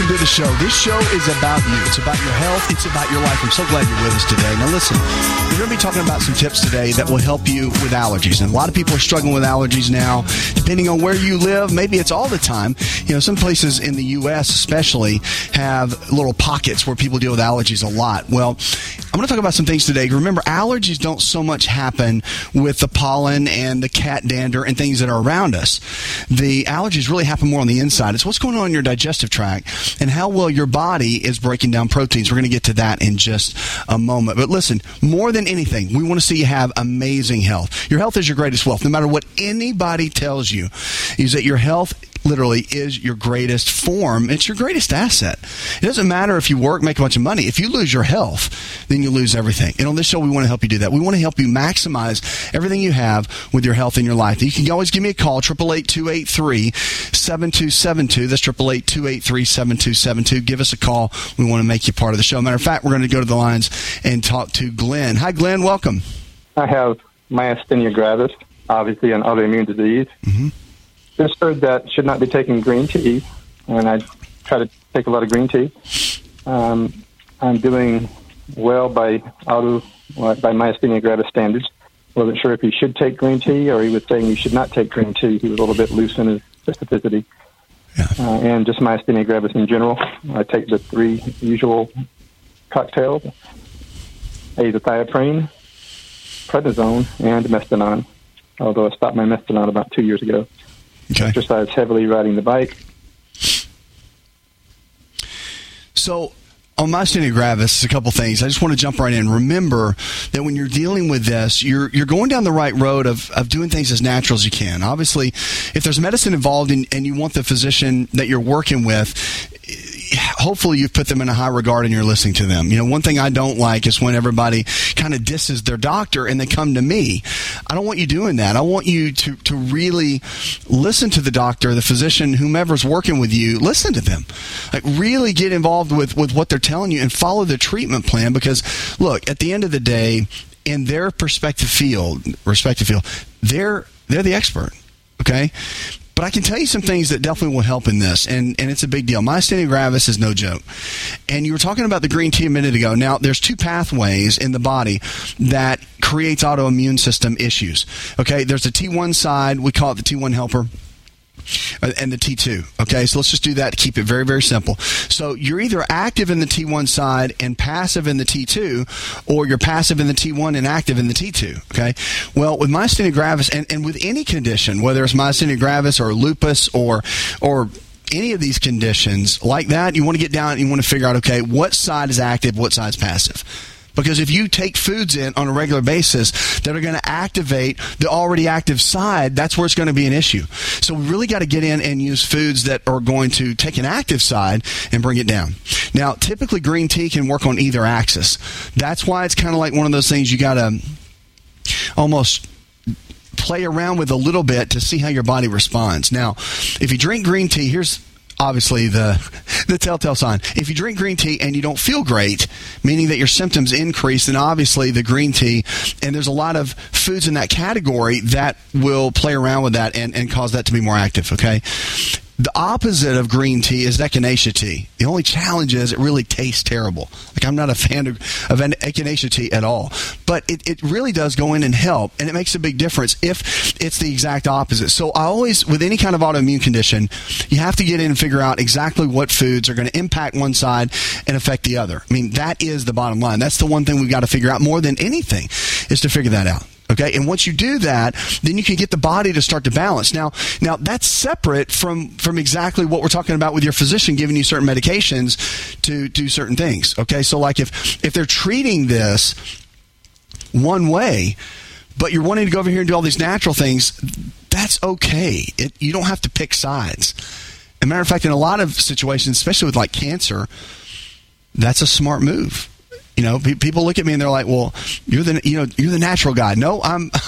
Welcome to the show. This show is about you. It's about your health. It's about your life. I'm so glad you're with us today. Now, listen, we're going to be talking about some tips today that will help you with allergies. And a lot of people are struggling with allergies now, depending on where you live. Maybe it's all the time. You know, some places in the U.S., especially, have little pockets where people deal with allergies a lot. Well, I'm going to talk about some things today. Remember, allergies don't so much happen with the pollen and the cat dander and things that are around us. The allergies really happen more on the inside. It's what's going on in your digestive tract and how well your body is breaking down proteins. We're going to get to that in just a moment. But listen, more than anything, we want to see you have amazing health. Your health is your greatest wealth. No matter what anybody tells you, is that your health literally is your greatest form. It's your greatest asset. It doesn't matter if you work, make a bunch of money. If you lose your health, then you lose everything. And on this show, we want to help you do that. We want to help you maximize everything you have with your health in your life. You can always give me a call, 888-283-7272. That's 888-283-7272. Give us a call. We want to make you part of the show. Matter of fact, we're going to go to the lines and talk to Glenn. Hi, Glenn. Welcome. I have myasthenia gravis, obviously an autoimmune disease. Mm-hmm just heard that should not be taking green tea, and I try to take a lot of green tea. Um, I'm doing well by auto by myasthenia gravis standards. Wasn't sure if he should take green tea or he was saying you should not take green tea. He was a little bit loose in his specificity. Yeah. Uh, and just myasthenia gravis in general. I take the three usual cocktails: azathioprine, prednisone, and mestinon. Although I stopped my mestinon about two years ago. Okay. Exercise heavily riding the bike. So on my myasthenia gravis, a couple things. I just want to jump right in. Remember that when you're dealing with this, you're you're going down the right road of, of doing things as natural as you can. Obviously, if there's medicine involved in, and you want the physician that you're working with hopefully you've put them in a high regard and you're listening to them. You know, one thing I don't like is when everybody kind of disses their doctor and they come to me. I don't want you doing that. I want you to, to really listen to the doctor, the physician, whomever's working with you, listen to them. Like really get involved with, with what they're telling you and follow the treatment plan because look, at the end of the day, in their perspective field, respective field, they're they're the expert. Okay? But I can tell you some things that definitely will help in this, and, and it's a big deal. Myasthenia gravis is no joke. And you were talking about the green tea a minute ago. Now, there's two pathways in the body that creates autoimmune system issues. Okay, there's the T1 side, we call it the T1 helper Uh, and the T2. Okay, so let's just do that to keep it very, very simple. So you're either active in the T1 side and passive in the T2, or you're passive in the T1 and active in the T2. Okay, well, with myasthenia gravis and, and with any condition, whether it's myasthenia gravis or lupus or or any of these conditions like that, you want to get down and you want to figure out, okay, what side is active, what side is passive. Because if you take foods in on a regular basis that are going to activate the already active side, that's where it's going to be an issue. So we really got to get in and use foods that are going to take an active side and bring it down. Now, typically green tea can work on either axis. That's why it's kind of like one of those things you got to almost play around with a little bit to see how your body responds. Now, if you drink green tea, here's obviously the the telltale sign. If you drink green tea and you don't feel great, meaning that your symptoms increase, then obviously the green tea and there's a lot of foods in that category that will play around with that and, and cause that to be more active, okay? The opposite of green tea is echinacea tea. The only challenge is it really tastes terrible. Like I'm not a fan of, of echinacea tea at all, but it, it really does go in and help, and it makes a big difference if it's the exact opposite. So I always, with any kind of autoimmune condition, you have to get in and figure out exactly what foods are going to impact one side and affect the other. I mean, that is the bottom line. That's the one thing we've got to figure out more than anything is to figure that out. Okay, and once you do that, then you can get the body to start to balance. Now, now that's separate from from exactly what we're talking about with your physician giving you certain medications to do certain things. Okay, so like if if they're treating this one way, but you're wanting to go over here and do all these natural things, that's okay. It, you don't have to pick sides. As a matter of fact, in a lot of situations, especially with like cancer, that's a smart move. You know, people look at me and they're like, "Well, you're the you know you're the natural guy." No, I'm.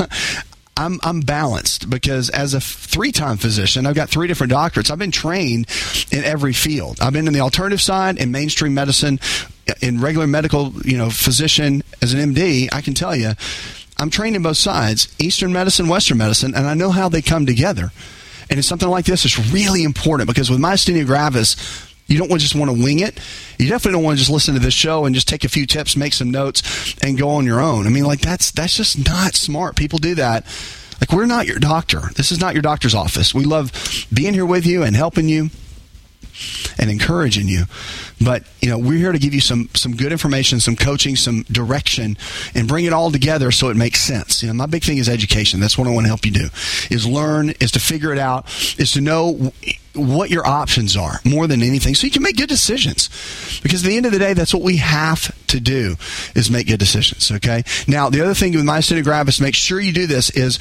I'm I'm balanced because as a three-time physician, I've got three different doctorates. I've been trained in every field. I've been in the alternative side, in mainstream medicine, in regular medical, you know, physician as an MD. I can tell you, I'm trained in both sides, Eastern medicine, Western medicine, and I know how they come together. And it's something like this is really important because with myasthenia gravis, you don't just want to wing it. You definitely don't want to just listen to this show and just take a few tips, make some notes, and go on your own. I mean, like that's that's just not smart. People do that. Like we're not your doctor. This is not your doctor's office. We love being here with you and helping you and encouraging you. But you know, we're here to give you some some good information, some coaching, some direction, and bring it all together so it makes sense. You know, my big thing is education. That's what I want to help you do. Is learn, is to figure it out, is to know what your options are more than anything. So you can make good decisions. Because at the end of the day that's what we have to do is make good decisions okay? Now the other thing with myasthenia gravis make sure you do this is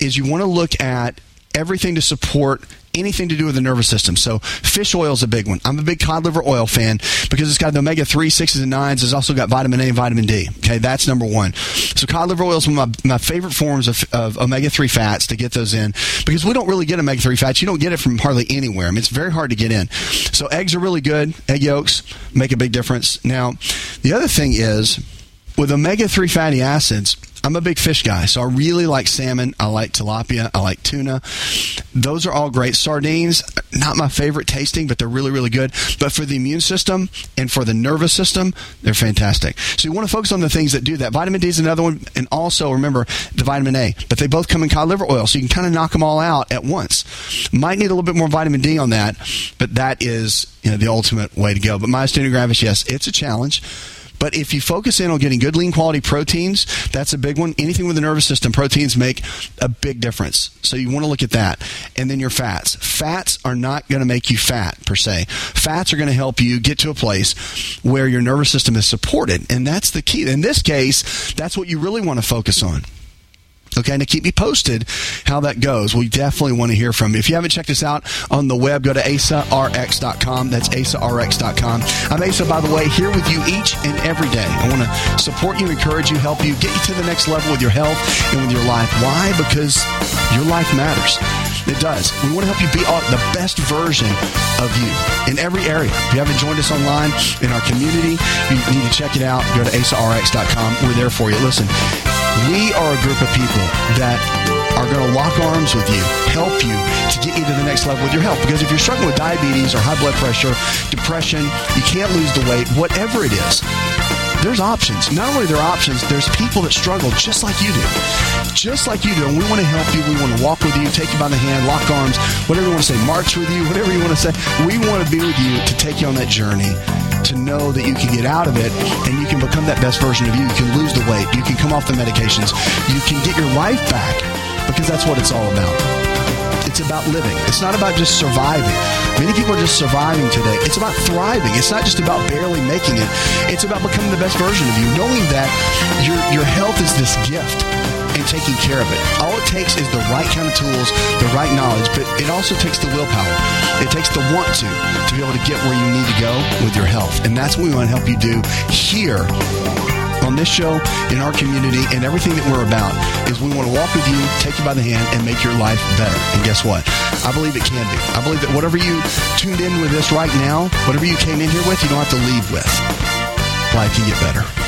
is you want to look at everything to support anything to do with the nervous system. So fish oil is a big one. I'm a big cod liver oil fan because it's got the omega 3, 6s, and 9s. It's also got vitamin A and vitamin D. Okay, that's number one. So cod liver oil is one of my, my favorite forms of, of omega 3 fats to get those in because we don't really get omega 3 fats. You don't get it from hardly anywhere. I mean, it's very hard to get in. So eggs are really good. Egg yolks make a big difference. Now, the other thing is with omega 3 fatty acids, I'm a big fish guy, so I really like salmon. I like tilapia. I like tuna. Those are all great. Sardines, not my favorite tasting, but they're really, really good. But for the immune system and for the nervous system, they're fantastic. So you want to focus on the things that do that. Vitamin D is another one, and also remember the vitamin A. But they both come in cod liver oil, so you can kind of knock them all out at once. Might need a little bit more vitamin D on that, but that is you know the ultimate way to go. But myasthenia gravis, yes, it's a challenge. But if you focus in on getting good lean quality proteins, that's a big one. Anything with the nervous system, proteins make a big difference. So you want to look at that. And then your fats. Fats are not going to make you fat per se. Fats are going to help you get to a place where your nervous system is supported. And that's the key. In this case, that's what you really want to focus on. Okay, and to keep me posted how that goes. We definitely want to hear from you. If you haven't checked us out on the web, go to asarx.com. That's asarx.com. I'm Asa, by the way, here with you each and every day. I want to support you, encourage you, help you, get you to the next level with your health and with your life. Why? Because your life matters. It does. We want to help you be the best version of you in every area. If you haven't joined us online in our community, you need to check it out. Go to asarx.com. We're there for you. Listen, we are a group of people that are going to lock arms with you, help you to get you to the next level with your health. Because if you're struggling with diabetes or high blood pressure, depression, you can't lose the weight, whatever it is, there's options. Not only are there options, there's people that struggle just like you do. Just like you do. And we want to help you. We want to walk with you, take you by the hand, lock arms, whatever you want to say, march with you, whatever you want to say. We want to be with you to take you on that journey to know that you can get out of it and you can become that best version of you. You can lose the weight. You can come off the medications. You can get your life back because that's what it's all about. It's about living. It's not about just surviving. Many people are just surviving today. It's about thriving. It's not just about barely making it. It's about becoming the best version of you, knowing that your your health is this gift and taking care of it. All it takes is the right kind of tools, the right knowledge, but it also takes the willpower. It takes the want to to be able to get where you need to go with your health. And that's what we want to help you do here on this show, in our community, and everything that we're about is we want to walk with you, take you by the hand, and make your life better. And guess what? I believe it can be. I believe that whatever you tuned in with this right now, whatever you came in here with, you don't have to leave with. Life can get better.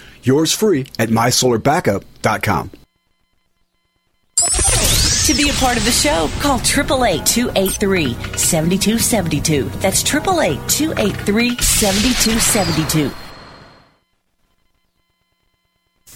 Yours free at mysolarbackup.com. To be a part of the show, call 888-283-7272. That's 888-283-7272.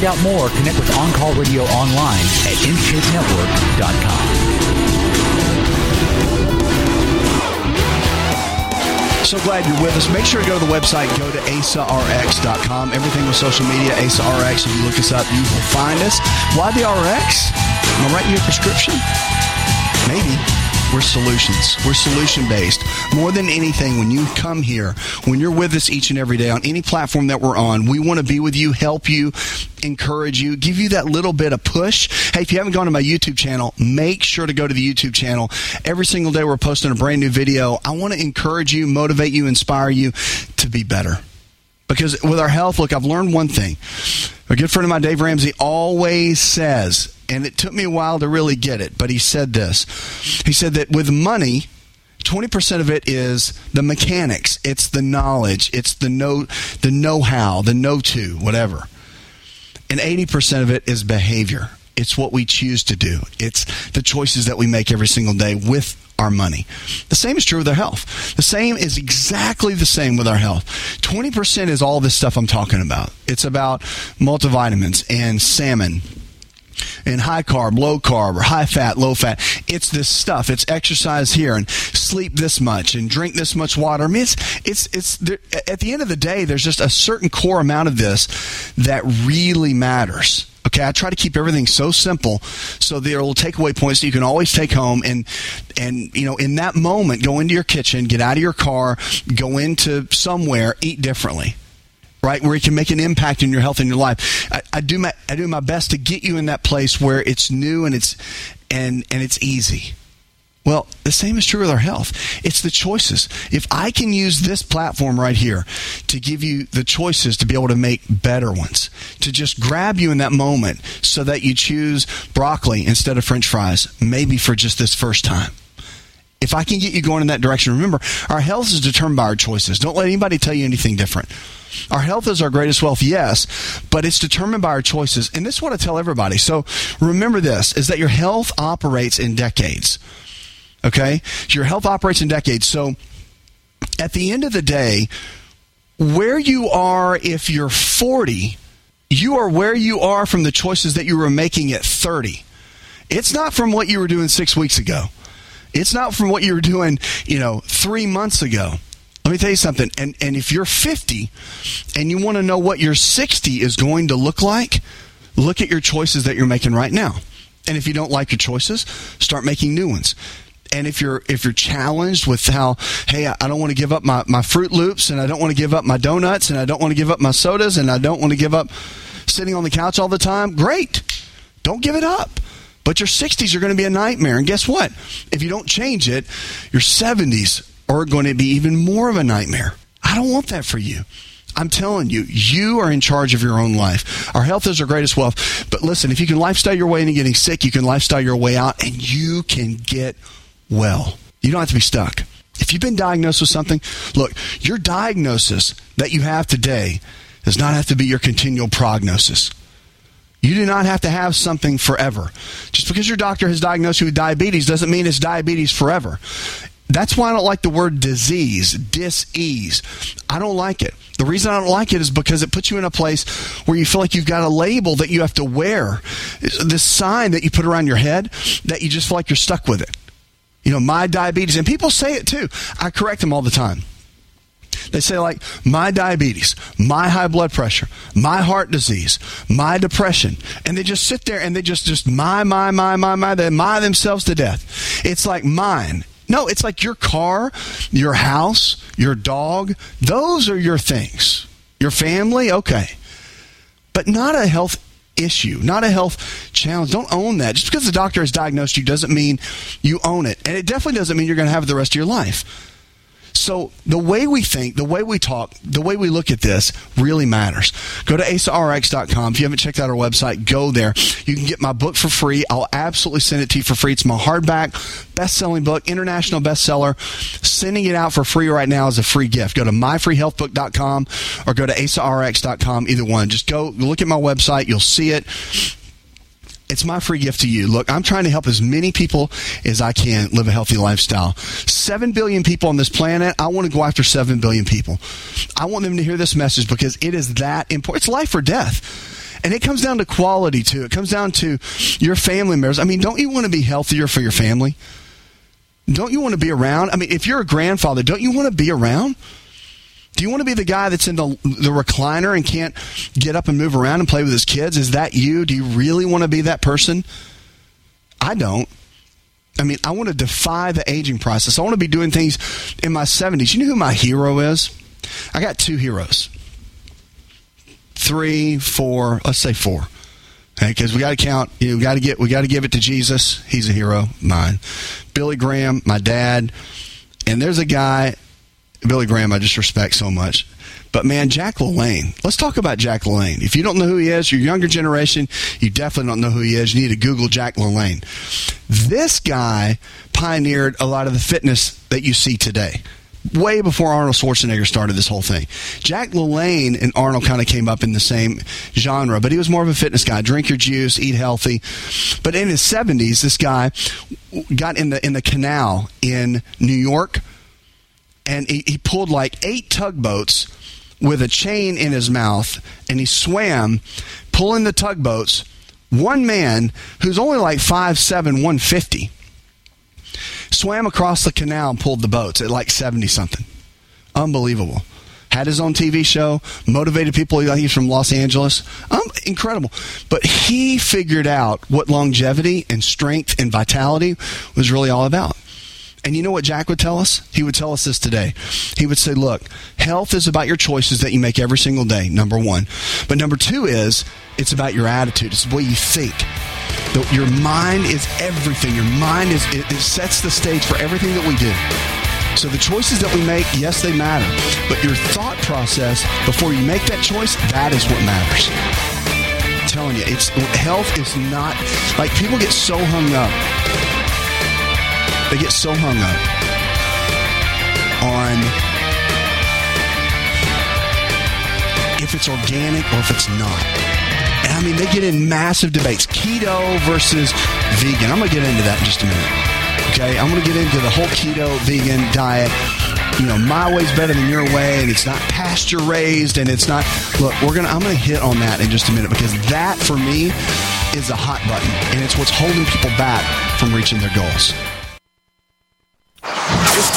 Find out more, connect with On Call Radio online at InShapeNetwork.com. So glad you're with us. Make sure to go to the website, go to asarx.com. Everything with social media, AsaRx. If you look us up, you will find us. Why the RX? Am I writing you a prescription? Maybe. We're solutions. We're solution based. More than anything, when you come here, when you're with us each and every day on any platform that we're on, we want to be with you, help you, encourage you, give you that little bit of push. Hey, if you haven't gone to my YouTube channel, make sure to go to the YouTube channel. Every single day we're posting a brand new video. I want to encourage you, motivate you, inspire you to be better. Because with our health, look, I've learned one thing. A good friend of mine, Dave Ramsey, always says, and it took me a while to really get it, but he said this. He said that with money, 20% of it is the mechanics, it's the knowledge, it's the know the know-how, the know-to, whatever. And 80% of it is behavior. It's what we choose to do. It's the choices that we make every single day with our money. The same is true with our health. The same is exactly the same with our health. 20% is all this stuff I'm talking about. It's about multivitamins and salmon and high carb, low carb, or high fat, low fat. It's this stuff. It's exercise here and sleep this much and drink this much water. I mean, it's it's it's there, at the end of the day, there's just a certain core amount of this that really matters. Okay, I try to keep everything so simple so there will take away points that you can always take home and and you know in that moment go into your kitchen, get out of your car, go into somewhere, eat differently right where it can make an impact in your health and your life. I, I, do my i do my best to get you in that place where it's new and it's and and it's easy. Well the same is true with our health. It's the choices. If i can use this platform right here to give you the choices to be able to make better ones to just grab you in that moment so that you choose broccoli instead of french fries maybe for just this first time. If I can get you going in that direction, remember, our health is determined by our choices. Don't let anybody tell you anything different. Our health is our greatest wealth, yes, but it's determined by our choices. And this is what I tell everybody. So remember this is that your health operates in decades. Okay? Your health operates in decades. So at the end of the day, where you are if you're 40, you are where you are from the choices that you were making at 30. It's not from what you were doing six weeks ago. It's not from what you were doing, you know, three months ago. Let me tell you something. And, and if you're 50 and you want to know what your 60 is going to look like, look at your choices that you're making right now. And if you don't like your choices, start making new ones. And if you're if you're challenged with how, hey, I don't want to give up my, my Fruit Loops and I don't want to give up my donuts and I don't want to give up my sodas and I don't want to give up sitting on the couch all the time, great. Don't give it up. But your 60s are going to be a nightmare. And guess what? If you don't change it, your 70s are going to be even more of a nightmare. I don't want that for you. I'm telling you, you are in charge of your own life. Our health is our greatest wealth. But listen, if you can lifestyle your way into getting sick, you can lifestyle your way out and you can get well. You don't have to be stuck. If you've been diagnosed with something, look, your diagnosis that you have today does not have to be your continual prognosis. You do not have to have something forever. Just because your doctor has diagnosed you with diabetes doesn't mean it's diabetes forever. That's why I don't like the word disease, dis-ease. I don't like it. The reason I don't like it is because it puts you in a place where you feel like you've got a label that you have to wear, this sign that you put around your head that you just feel like you're stuck with it. You know, my diabetes, and people say it too. I correct them all the time. They say, like, my diabetes, my high blood pressure, my heart disease, my depression. And they just sit there and they just, just my, my, my, my, my, they my themselves to death. It's like mine. No, it's like your car, your house, your dog. Those are your things. Your family, okay. But not a health issue, not a health challenge. Don't own that. Just because the doctor has diagnosed you doesn't mean you own it. And it definitely doesn't mean you're going to have it the rest of your life. So the way we think, the way we talk, the way we look at this really matters. Go to AsaRx.com. If you haven't checked out our website, go there. You can get my book for free. I'll absolutely send it to you for free. It's my hardback, best-selling book, international bestseller. Sending it out for free right now as a free gift. Go to myfreehealthbook.com or go to AsaRx.com. Either one. Just go look at my website. You'll see it it's my free gift to you. Look, I'm trying to help as many people as I can live a healthy lifestyle. Seven billion people on this planet. I want to go after seven billion people. I want them to hear this message because it is that important. It's life or death. And it comes down to quality too. It comes down to your family members. I mean, don't you want to be healthier for your family? Don't you want to be around? I mean, if you're a grandfather, don't you want to be around? Do you want to be the guy that's in the, the recliner and can't get up and move around and play with his kids? Is that you? Do you really want to be that person? I don't. I mean, I want to defy the aging process. I want to be doing things in my 70s. You know who my hero is? I got two heroes. Three, four, let's say four. Because we got to count, you got to get, we got to give it to Jesus. He's a hero, mine. Billy Graham, my dad, and there's a guy Billy Graham, I just respect so much. But man, Jack LaLanne. Let's talk about Jack LaLanne. If you don't know who he is, your younger generation, you definitely don't know who he is. You need to Google Jack LaLanne. This guy pioneered a lot of the fitness that you see today. Way before Arnold Schwarzenegger started this whole thing. Jack LaLanne and Arnold kind of came up in the same genre, but he was more of a fitness guy. Drink your juice, eat healthy. But in his 70s, this guy got in the in the canal in New York and he, he pulled like eight tugboats with a chain in his mouth and he swam pulling the tugboats one man who's only like 5'7 150 swam across the canal and pulled the boats at like 70 something unbelievable. Had his own tv show motivated people. He's from los angeles. Um, incredible. But he figured out what longevity and strength and vitality was really all about and you know what Jack would tell us? He would tell us this today. He would say, look, health is about your choices that you make every single day, number one. But number two is it's about your attitude, it's the way you think. your mind is everything. Your mind is it, it sets the stage for everything that we do. So the choices that we make, yes, they matter. But your thought process before you make that choice, that is what matters. I'm telling you, it's health is not like people get so hung up they get so hung up on if it's organic or if it's not. And I mean, they get in massive debates keto versus vegan. I'm going to get into that in just a minute. Okay, I'm going to get into the whole keto vegan diet. You know, my way's better than your way, and it's not pasture raised, and it's not. Look, we're gonna. I'm gonna hit on that in just a minute because that, for me, is a hot button, and it's what's holding people back from reaching their goals.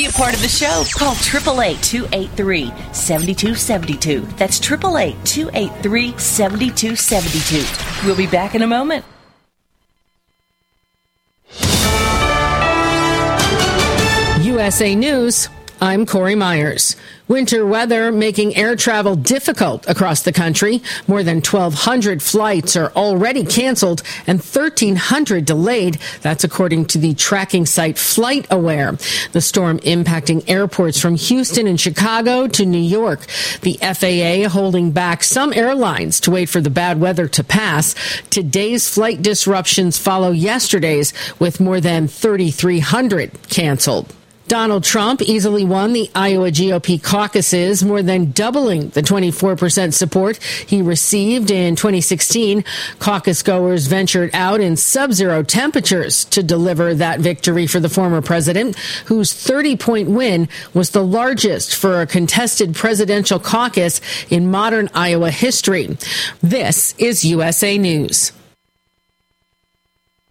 be a part of the show, call 888-283-7272. That's 888-283-7272. We'll be back in a moment. USA News, I'm Corey Myers. Winter weather making air travel difficult across the country. More than 1,200 flights are already canceled and 1,300 delayed. That's according to the tracking site FlightAware. The storm impacting airports from Houston and Chicago to New York. The FAA holding back some airlines to wait for the bad weather to pass. Today's flight disruptions follow yesterday's with more than 3,300 canceled. Donald Trump easily won the Iowa GOP caucuses, more than doubling the 24% support he received in 2016. Caucus goers ventured out in sub zero temperatures to deliver that victory for the former president, whose 30 point win was the largest for a contested presidential caucus in modern Iowa history. This is USA News.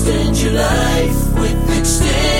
Extend your life with Extendovite.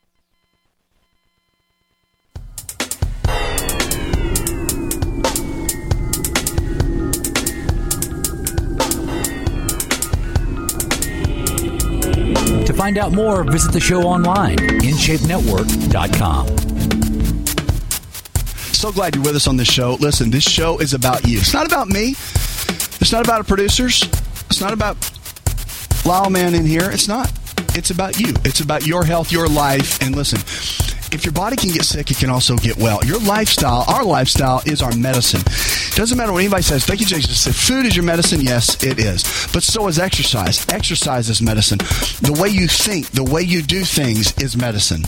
Find out more, visit the show online, InShapeNetwork.com. So glad you're with us on this show. Listen, this show is about you. It's not about me. It's not about producers. It's not about Lyle Man in here. It's not. It's about you. It's about your health, your life. And listen, if your body can get sick, it can also get well. Your lifestyle, our lifestyle, is our medicine. Doesn't matter what anybody says. Thank you, Jesus. If food is your medicine, yes, it is. But so is exercise. Exercise is medicine. The way you think, the way you do things is medicine.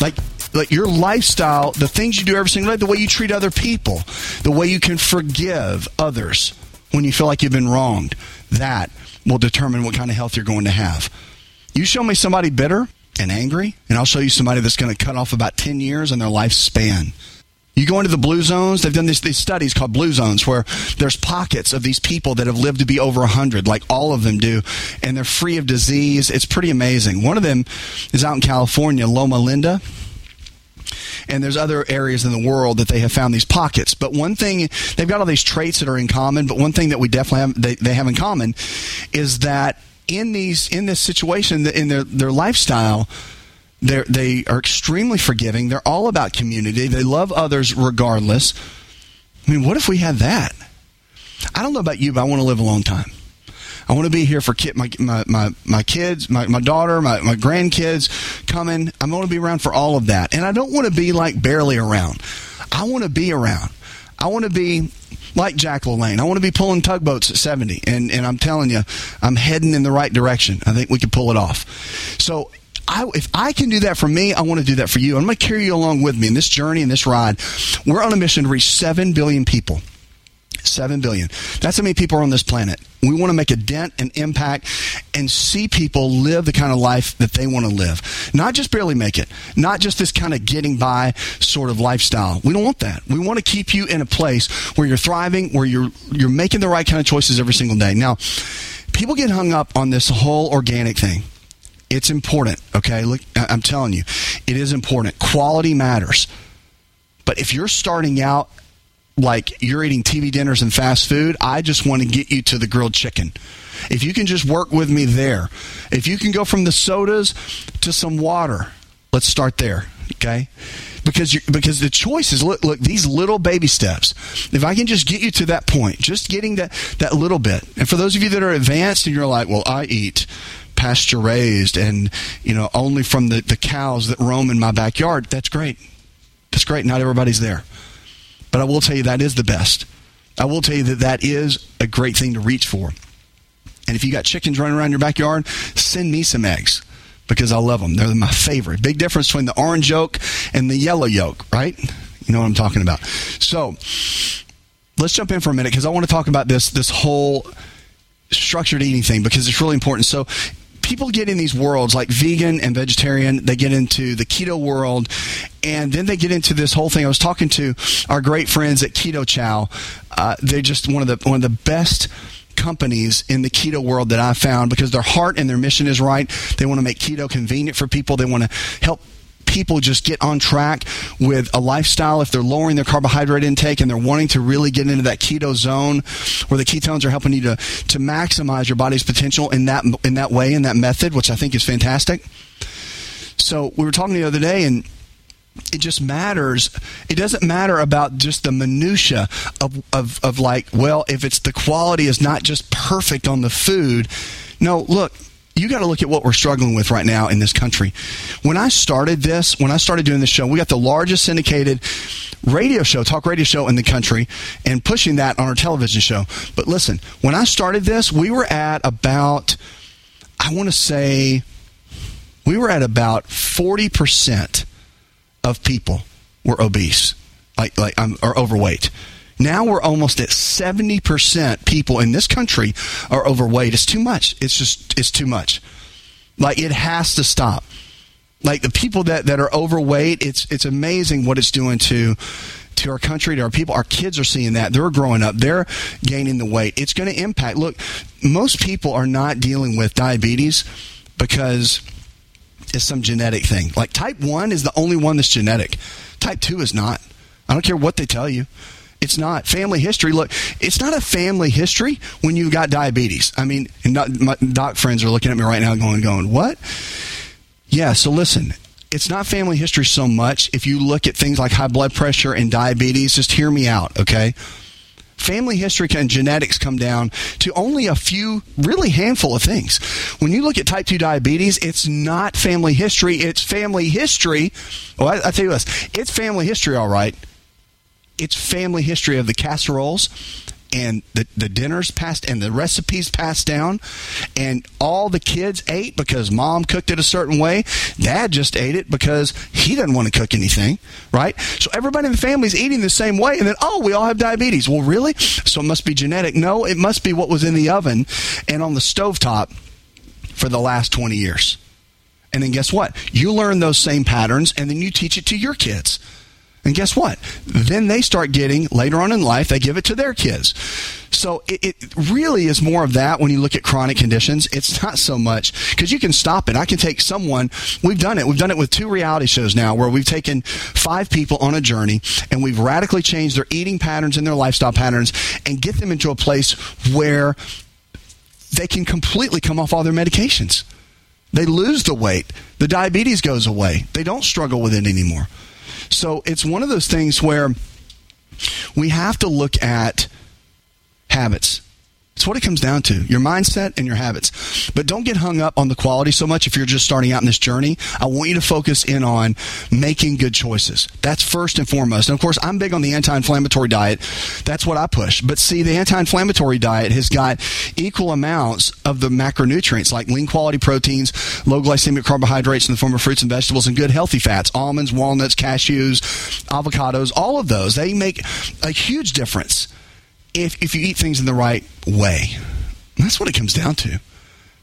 Like like your lifestyle, the things you do every single day, the way you treat other people, the way you can forgive others when you feel like you've been wronged, that will determine what kind of health you're going to have. You show me somebody bitter and angry, and I'll show you somebody that's going to cut off about 10 years in their lifespan. You go into the blue zones, they've done this, these studies called blue zones where there's pockets of these people that have lived to be over 100, like all of them do, and they're free of disease. It's pretty amazing. One of them is out in California, Loma Linda and there's other areas in the world that they have found these pockets. But one thing they've got all these traits that are in common. But one thing that we definitely have they, they have in common is that in these in this situation in their their lifestyle They're, they are extremely forgiving. They're all about community. They love others regardless. I mean, what if we had that? I don't know about you, but I want to live a long time. I want to be here for my, my, my, my kids, my, my daughter, my, my grandkids coming. I want to be around for all of that. And I don't want to be like barely around. I want to be around. I want to be like Jack LaLanne. I want to be pulling tugboats at 70. And, and I'm telling you, I'm heading in the right direction. I think we can pull it off. So I, if I can do that for me, I want to do that for you. I'm going to carry you along with me in this journey and this ride. We're on a mission to reach 7 billion people. 7 billion. That's how many people are on this planet. We want to make a dent and impact and see people live the kind of life that they want to live. Not just barely make it, not just this kind of getting by sort of lifestyle. We don't want that. We want to keep you in a place where you're thriving, where you're you're making the right kind of choices every single day. Now, people get hung up on this whole organic thing. It's important, okay? Look, I'm telling you, it is important. Quality matters. But if you're starting out like you're eating TV dinners and fast food, I just want to get you to the grilled chicken. If you can just work with me there, if you can go from the sodas to some water, let's start there, okay? Because you because the choice is look look these little baby steps. If I can just get you to that point, just getting that that little bit. And for those of you that are advanced and you're like, well, I eat pasture raised and you know only from the, the cows that roam in my backyard, that's great. That's great. Not everybody's there. But I will tell you that is the best. I will tell you that that is a great thing to reach for. And if you got chickens running around your backyard, send me some eggs because I love them. They're my favorite. Big difference between the orange yolk and the yellow yolk, right? You know what I'm talking about. So let's jump in for a minute because I want to talk about this this whole structured eating thing because it's really important. So people get in these worlds like vegan and vegetarian. They get into the keto world, and then they get into this whole thing. I was talking to our great friends at Keto Chow. Uh, they're just one of the one of the best companies in the keto world that I've found because their heart and their mission is right. They want to make keto convenient for people. They want to help people just get on track with a lifestyle if they're lowering their carbohydrate intake and they're wanting to really get into that keto zone where the ketones are helping you to to maximize your body's potential in that in that way in that method which I think is fantastic. So we were talking the other day and it just matters. It doesn't matter about just the minutia of, of, of like, well, if it's the quality is not just perfect on the food. No, look, you got to look at what we're struggling with right now in this country. When I started this, when I started doing this show, we got the largest syndicated radio show, talk radio show in the country, and pushing that on our television show. But listen, when I started this, we were at about, I want to say, we were at about 40% of people were obese, like, like, um, or overweight. Now we're almost at 70% people in this country are overweight. It's too much. It's just, it's too much. Like it has to stop. Like the people that, that are overweight, it's, it's amazing what it's doing to, to our country, to our people. Our kids are seeing that. They're growing up. They're gaining the weight. It's going to impact. Look, most people are not dealing with diabetes because it's some genetic thing. Like type 1 is the only one that's genetic. Type 2 is not. I don't care what they tell you. It's not family history. Look, it's not a family history when you've got diabetes. I mean, not, my doc friends are looking at me right now, going, "Going what?" Yeah. So listen, it's not family history so much. If you look at things like high blood pressure and diabetes, just hear me out, okay? Family history and genetics come down to only a few, really handful of things. When you look at type 2 diabetes, it's not family history. It's family history. Well, I, I tell you this, it's family history, all right it's family history of the casseroles and the, the dinners passed and the recipes passed down. And all the kids ate because mom cooked it a certain way. Dad just ate it because he doesn't want to cook anything right? So everybody in the family is eating the same way. And then oh we all have diabetes. Well really? So it must be genetic. No it must be what was in the oven and on the stovetop for the last 20 years. And then guess what? You learn those same patterns and then you teach it to your kids and guess what? Then they start getting, later on in life, they give it to their kids. So it, it really is more of that when you look at chronic conditions. It's not so much because you can stop it. I can take someone, we've done it. We've done it with two reality shows now where we've taken five people on a journey and we've radically changed their eating patterns and their lifestyle patterns and get them into a place where they can completely come off all their medications They lose the weight. The diabetes goes away. They don't struggle with it anymore. So it's one of those things where we have to look at habits. It's what it comes down to your mindset and your habits. But don't get hung up on the quality so much if you're just starting out in this journey. I want you to focus in on making good choices. That's first and foremost. And of course, I'm big on the anti inflammatory diet. That's what I push. But see, the anti inflammatory diet has got equal amounts of the macronutrients like lean quality proteins, low glycemic carbohydrates in the form of fruits and vegetables, and good healthy fats almonds, walnuts, cashews, avocados, all of those. They make a huge difference if, if you eat things in the right way. That's what it comes down to.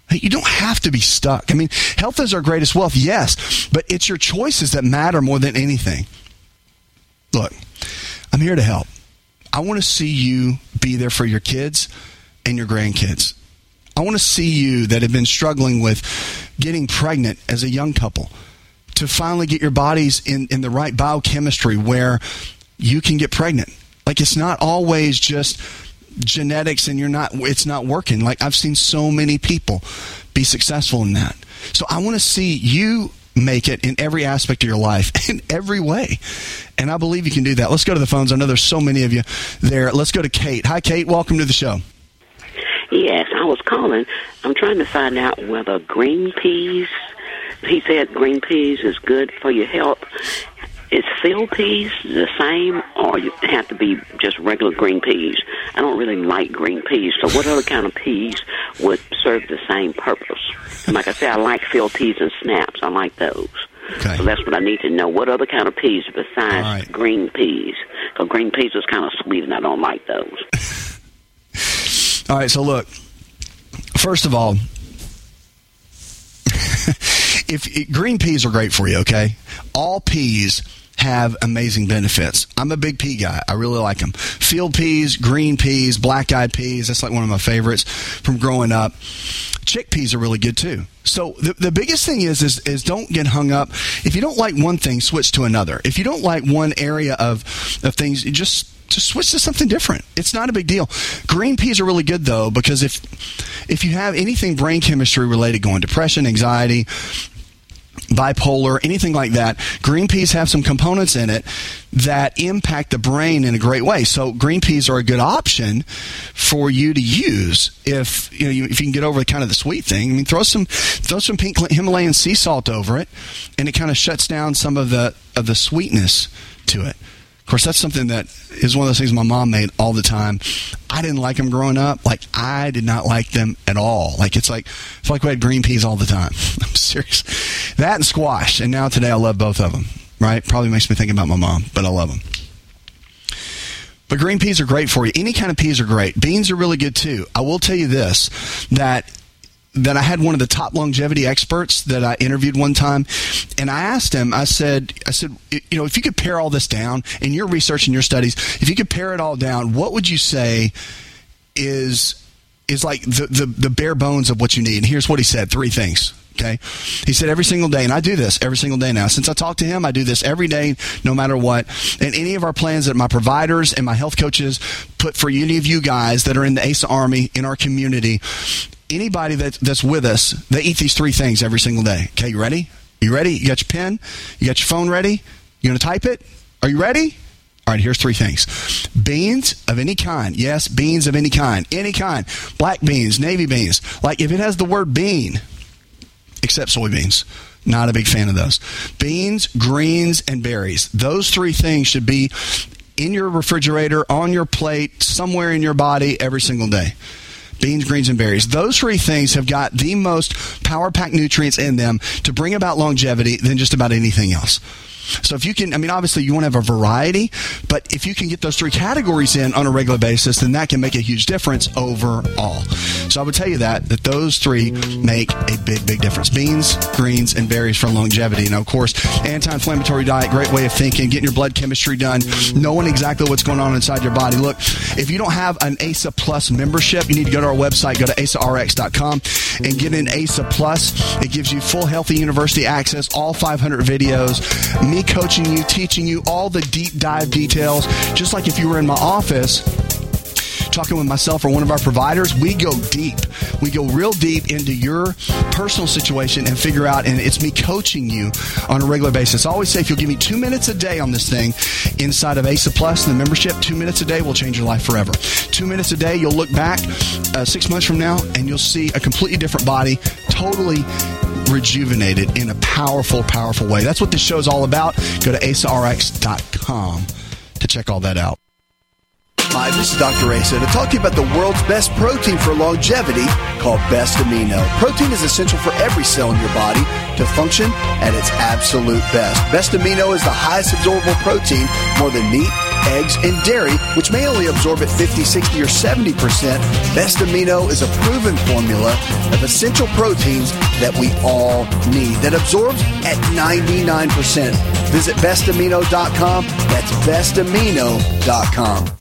You don't have to be stuck. I mean, health is our greatest wealth, yes, but it's your choices that matter more than anything. Look, I'm here to help. I want to see you be there for your kids and your grandkids. I want to see you that have been struggling with getting pregnant as a young couple to finally get your bodies in, in the right biochemistry where you can get pregnant like it's not always just genetics and you're not it's not working. Like I've seen so many people be successful in that. So I want to see you make it in every aspect of your life in every way. And I believe you can do that. Let's go to the phones. I know there's so many of you there. Let's go to Kate. Hi Kate, welcome to the show. Yes, I was calling. I'm trying to find out whether green peas he said green peas is good for your health is field peas the same, or you have to be just regular green peas? I don't really like green peas, so what other kind of peas would serve the same purpose? And like I said, I like field peas and snaps. I like those. Okay. So that's what I need to know. What other kind of peas besides right. green peas? Because green peas is kind of sweet, and I don't like those. All right, so look, first of all, if green peas are great for you, okay? All peas have amazing benefits. I'm a big pea guy. I really like them. Field peas, green peas, black eyed peas. That's like one of my favorites from growing up. Chickpeas are really good too. So the, the biggest thing is, is is don't get hung up. If you don't like one thing, switch to another. If you don't like one area of of things, just just switch to something different. It's not a big deal. Green peas are really good though because if if you have anything brain chemistry related, going depression, anxiety, bipolar, anything like that, green peas have some components in it that impact the brain in a great way. So green peas are a good option for you to use if you know if you can get over the kind of the sweet thing. I mean, throw some throw some pink Himalayan sea salt over it, and it kind of shuts down some of the of the sweetness to it. Course, that's something that is one of those things my mom made all the time. I didn't like them growing up. Like I did not like them at all. Like it's like it's like we had green peas all the time. I'm serious. That and squash. And now today I love both of them. Right? Probably makes me think about my mom, but I love them. But green peas are great for you. Any kind of peas are great. Beans are really good too. I will tell you this that that I had one of the top longevity experts that I interviewed one time, and I asked him. I said, I said, you know, if you could pare all this down in your research and your studies, if you could pare it all down, what would you say is is like the, the, the bare bones of what you need? And here's what he said: three things. Okay. He said every single day, and I do this every single day now. Since I talked to him, I do this every day, no matter what. And any of our plans that my providers and my health coaches put for any of you guys that are in the ASA Army in our community, anybody that, that's with us, they eat these three things every single day. Okay, you ready? You ready? You got your pen? You got your phone ready? You going to type it? Are you ready? All right, here's three things beans of any kind. Yes, beans of any kind. Any kind. Black beans, navy beans. Like if it has the word bean, except soybeans. Not a big fan of those. Beans, greens, and berries. Those three things should be in your refrigerator, on your plate, somewhere in your body every single day beans, greens, and berries. Those three things have got the most power packed nutrients in them to bring about longevity than just about anything else. So if you can, I mean, obviously you want to have a variety, but if you can get those three categories in on a regular basis, then that can make a huge difference overall. So I would tell you that that those three make a big, big difference: beans, greens, and berries for longevity. Now, of course, anti-inflammatory diet, great way of thinking, getting your blood chemistry done, knowing exactly what's going on inside your body. Look, if you don't have an ASA Plus membership, you need to go to our website, go to asarx.com, and get an ASA Plus. It gives you full healthy university access, all 500 videos, me coaching you, teaching you all the deep dive details, just like if you were in my office talking with myself or one of our providers, we go deep. We go real deep into your personal situation and figure out, and it's me coaching you on a regular basis. I always say if you'll give me two minutes a day on this thing inside of ASA Plus, the membership, two minutes a day will change your life forever. Two minutes a day, you'll look back uh, six months from now and you'll see a completely different body, totally rejuvenated in a powerful, powerful way. That's what this show is all about. Go to asarx.com to check all that out. Hi, this is Dr. Asa to talk to you about the world's best protein for longevity called Best Amino. Protein is essential for every cell in your body to function at its absolute best. Best Amino is the highest absorbable protein, more than meat, eggs, and dairy, which may only absorb at 50, 60, or 70%. Best Amino is a proven formula of essential proteins that we all need that absorbs at 99%. Visit bestamino.com. That's bestamino.com.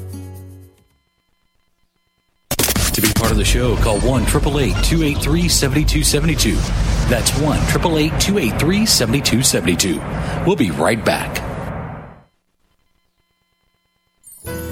To be part of the show, call 1 888 283 7272. That's 1 888 283 7272. We'll be right back.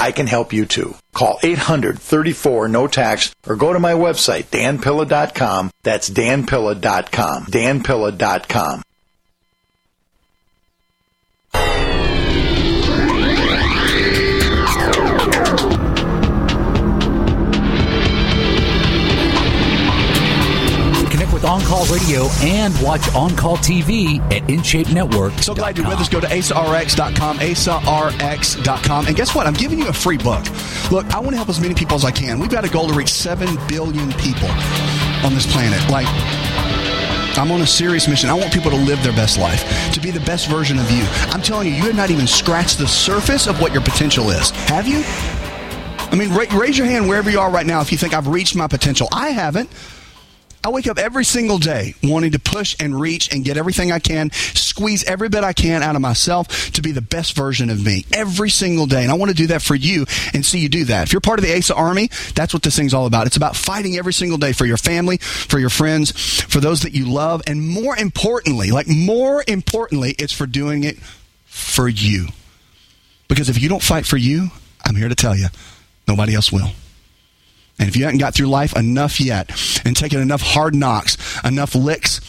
I can help you too. Call 834 no tax or go to my website danpilla.com. That's danpilla.com. danpilla.com. On Call Radio and watch On Call TV at InShape Network. So glad you're with us. Go to asarx.com, asarx.com. And guess what? I'm giving you a free book. Look, I want to help as many people as I can. We've got a goal to reach 7 billion people on this planet. Like, I'm on a serious mission. I want people to live their best life, to be the best version of you. I'm telling you, you have not even scratched the surface of what your potential is. Have you? I mean, ra- raise your hand wherever you are right now if you think I've reached my potential. I haven't. I wake up every single day wanting to push and reach and get everything I can, squeeze every bit I can out of myself to be the best version of me every single day. And I want to do that for you and see you do that. If you're part of the ASA Army, that's what this thing's all about. It's about fighting every single day for your family, for your friends, for those that you love, and more importantly, like more importantly, it's for doing it for you. Because if you don't fight for you, I'm here to tell you, nobody else will. And if you haven't got through life enough yet and taken enough hard knocks, enough licks,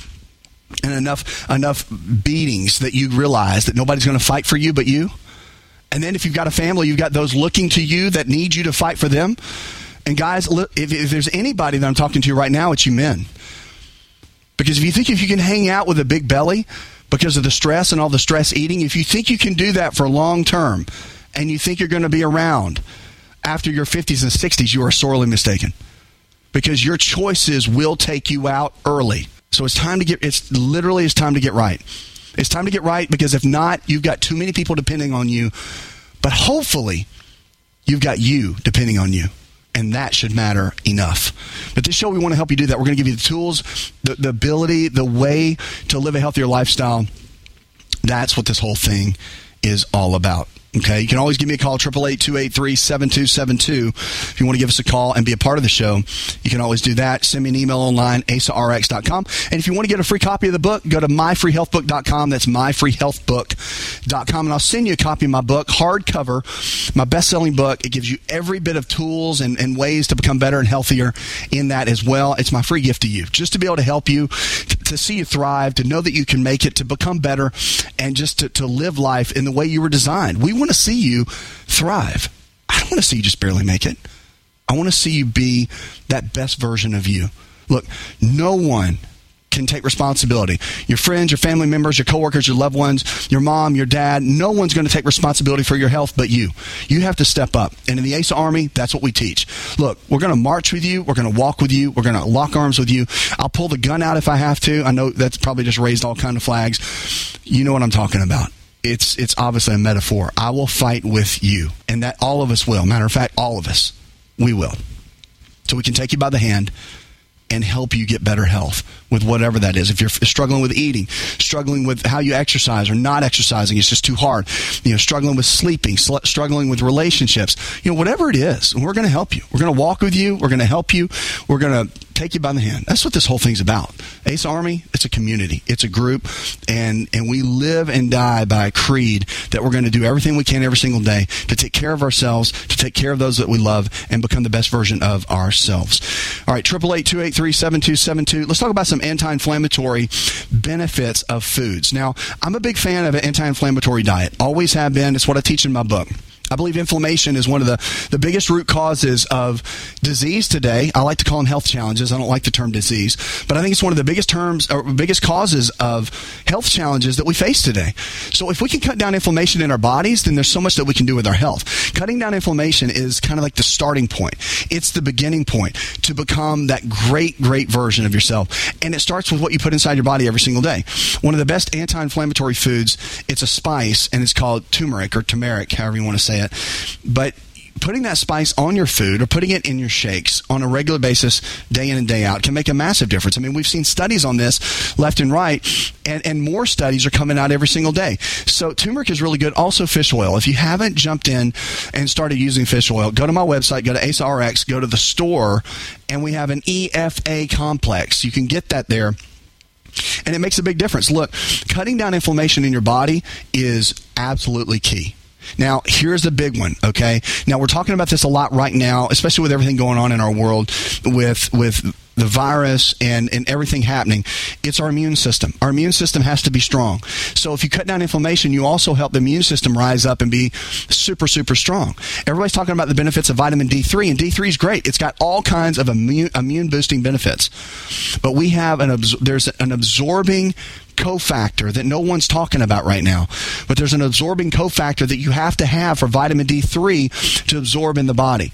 and enough enough beatings that you realize that nobody's going to fight for you but you, and then if you've got a family, you've got those looking to you that need you to fight for them. And guys, if, if there's anybody that I'm talking to right now, it's you men. Because if you think if you can hang out with a big belly because of the stress and all the stress eating, if you think you can do that for long term, and you think you're going to be around after your 50s and 60s, you are sorely mistaken. Because your choices will take you out early. So it's time to get, it's literally it's time to get right. It's time to get right because if not, you've got too many people depending on you. But hopefully, you've got you depending on you. And that should matter enough. But this show, we want to help you do that. We're going to give you the tools, the, the ability, the way to live a healthier lifestyle. That's what this whole thing is all about. Okay, you can always give me a call, 888-283-7272. If you want to give us a call and be a part of the show, you can always do that. Send me an email online, asarx.com. And if you want to get a free copy of the book, go to myfreehealthbook.com. That's myfreehealthbook.com. And I'll send you a copy of my book, hardcover, my best-selling book. It gives you every bit of tools and, and ways to become better and healthier in that as well. It's my free gift to you, just to be able to help you, to, see you thrive, to know that you can make it, to become better, and just to, to live life in the way you were designed. We want to see you thrive. I don't want to see you just barely make it. I want to see you be that best version of you. Look, no one can take responsibility. Your friends, your family members, your coworkers, your loved ones, your mom, your dad, no one's going to take responsibility for your health but you. You have to step up. And in the ASA Army, that's what we teach. Look, we're going to march with you. We're going to walk with you. We're going to lock arms with you. I'll pull the gun out if I have to. I know that's probably just raised all kind of flags. You know what I'm talking about it's it's obviously a metaphor. I will fight with you, and that all of us will. Matter of fact, all of us, we will. So we can take you by the hand and help you get better health with whatever that is. If you're struggling with eating, struggling with how you exercise or not exercising, it's just too hard. You know, struggling with sleeping, sl- struggling with relationships, you know, whatever it is, we're going to help you. We're going to walk with you. We're going to help you. We're going to take you by the hand. That's what this whole thing's about. ASA Army, it's a community, it's a group, and and we live and die by a creed that we're going to do everything we can every single day to take care of ourselves, to take care of those that we love, and become the best version of ourselves. All right, triple eight three seven two seven two. Let's talk about some anti-inflammatory benefits of foods. Now, I'm a big fan of an anti-inflammatory diet. Always have been. It's what I teach in my book. I believe inflammation is one of the, the biggest root causes of disease today. I like to call them health challenges. I don't like the term disease, but I think it's one of the biggest terms or biggest causes of health challenges that we face today. So if we can cut down inflammation in our bodies, then there's so much that we can do with our health. Cutting down inflammation is kind of like the starting point. It's the beginning point to become that great, great version of yourself. And it starts with what you put inside your body every single day. One of the best anti-inflammatory foods, it's a spice and it's called turmeric or turmeric, however you want to say it. But putting that spice on your food or putting it in your shakes on a regular basis, day in and day out, can make a massive difference. I mean, we've seen studies on this left and right, and, and more studies are coming out every single day. So turmeric is really good. Also, fish oil. If you haven't jumped in and started using fish oil, go to my website, go to AsaRx, go to the store, and we have an EFA complex. You can get that there and it makes a big difference. Look, cutting down inflammation in your body is absolutely key. Now, here's the big one, okay? Now, we're talking about this a lot right now, especially with everything going on in our world with with the virus and, and everything happening. It's our immune system. Our immune system has to be strong. So if you cut down inflammation, you also help the immune system rise up and be super, super strong. Everybody's talking about the benefits of vitamin D3, and D3 is great. It's got all kinds of immune, immune boosting benefits. But we have an, there's an absorbing cofactor that no one's talking about right now. But there's an absorbing cofactor that you have to have for vitamin D3 to absorb in the body.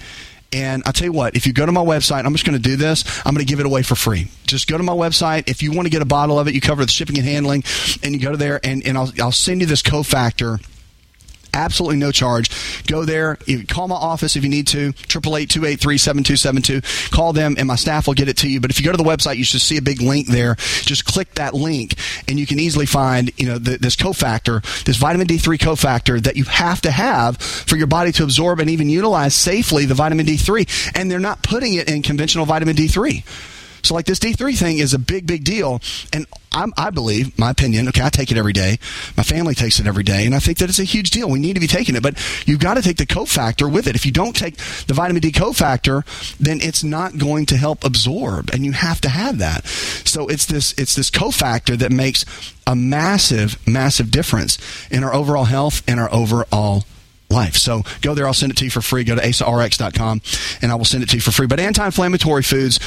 And I'll tell you what, if you go to my website, I'm just going to do this. I'm going to give it away for free. Just go to my website. If you want to get a bottle of it, you cover the shipping and handling, and you go to there, and, and I'll, I'll send you this cofactor absolutely no charge. Go there. Call my office if you need to. 888-283-7272. Call them and my staff will get it to you. But if you go to the website, you should see a big link there. Just click that link and you can easily find, you know, the, this cofactor, this vitamin D3 cofactor that you have to have for your body to absorb and even utilize safely the vitamin D3. And they're not putting it in conventional vitamin D3. So, like this D3 thing is a big, big deal. And I'm, i believe, my opinion, okay, I take it every day. My family takes it every day. And I think that it's a huge deal. We need to be taking it. But you've got to take the cofactor with it. If you don't take the vitamin D cofactor, then it's not going to help absorb. And you have to have that. So, it's this, it's this cofactor that makes a massive, massive difference in our overall health and our overall life. So go there. I'll send it to you for free. Go to asarx.com and I will send it to you for free. But anti-inflammatory foods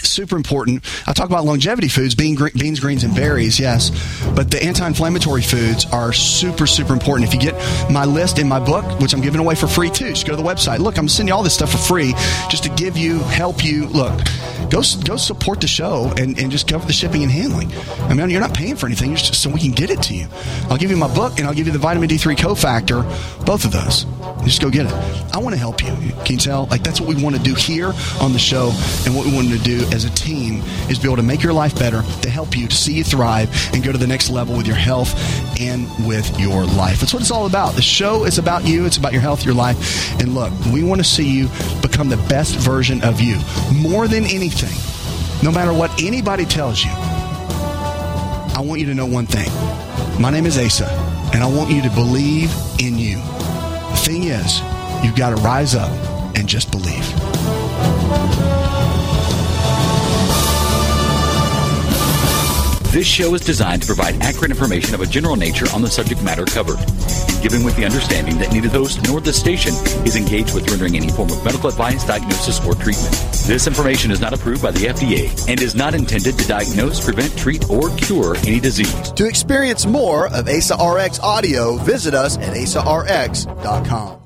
super important. I talk about longevity foods, bean, beans, greens, and berries, yes, but the anti-inflammatory foods are super, super important. If you get my list in my book, which I'm giving away for free too, just go to the website. Look, I'm sending you all this stuff for free just to give you, help you. Look, go go support the show and, and just cover the shipping and handling. I mean, you're not paying for anything, just so we can get it to you. I'll give you my book and I'll give you the vitamin D3 cofactor, both of those. Just go get it. I want to help you. Can you tell? Like that's what we want to do here on the show, and what we want to do as a team is be able to make your life better, to help you, to see you thrive, and go to the next level with your health and with your life. That's what it's all about. The show is about you. It's about your health, your life, and look, we want to see you become the best version of you. More than anything, no matter what anybody tells you, I want you to know one thing. My name is Asa, and I want you to believe in you. The thing is, you've got to rise up and just believe. This show is designed to provide accurate information of a general nature on the subject matter covered, given with the understanding that neither the host nor the station is engaged with rendering any form of medical advice, diagnosis, or treatment. This information is not approved by the FDA and is not intended to diagnose, prevent, treat, or cure any disease. To experience more of ASA RX audio, visit us at asarx.com.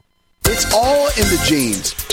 It's all in the genes.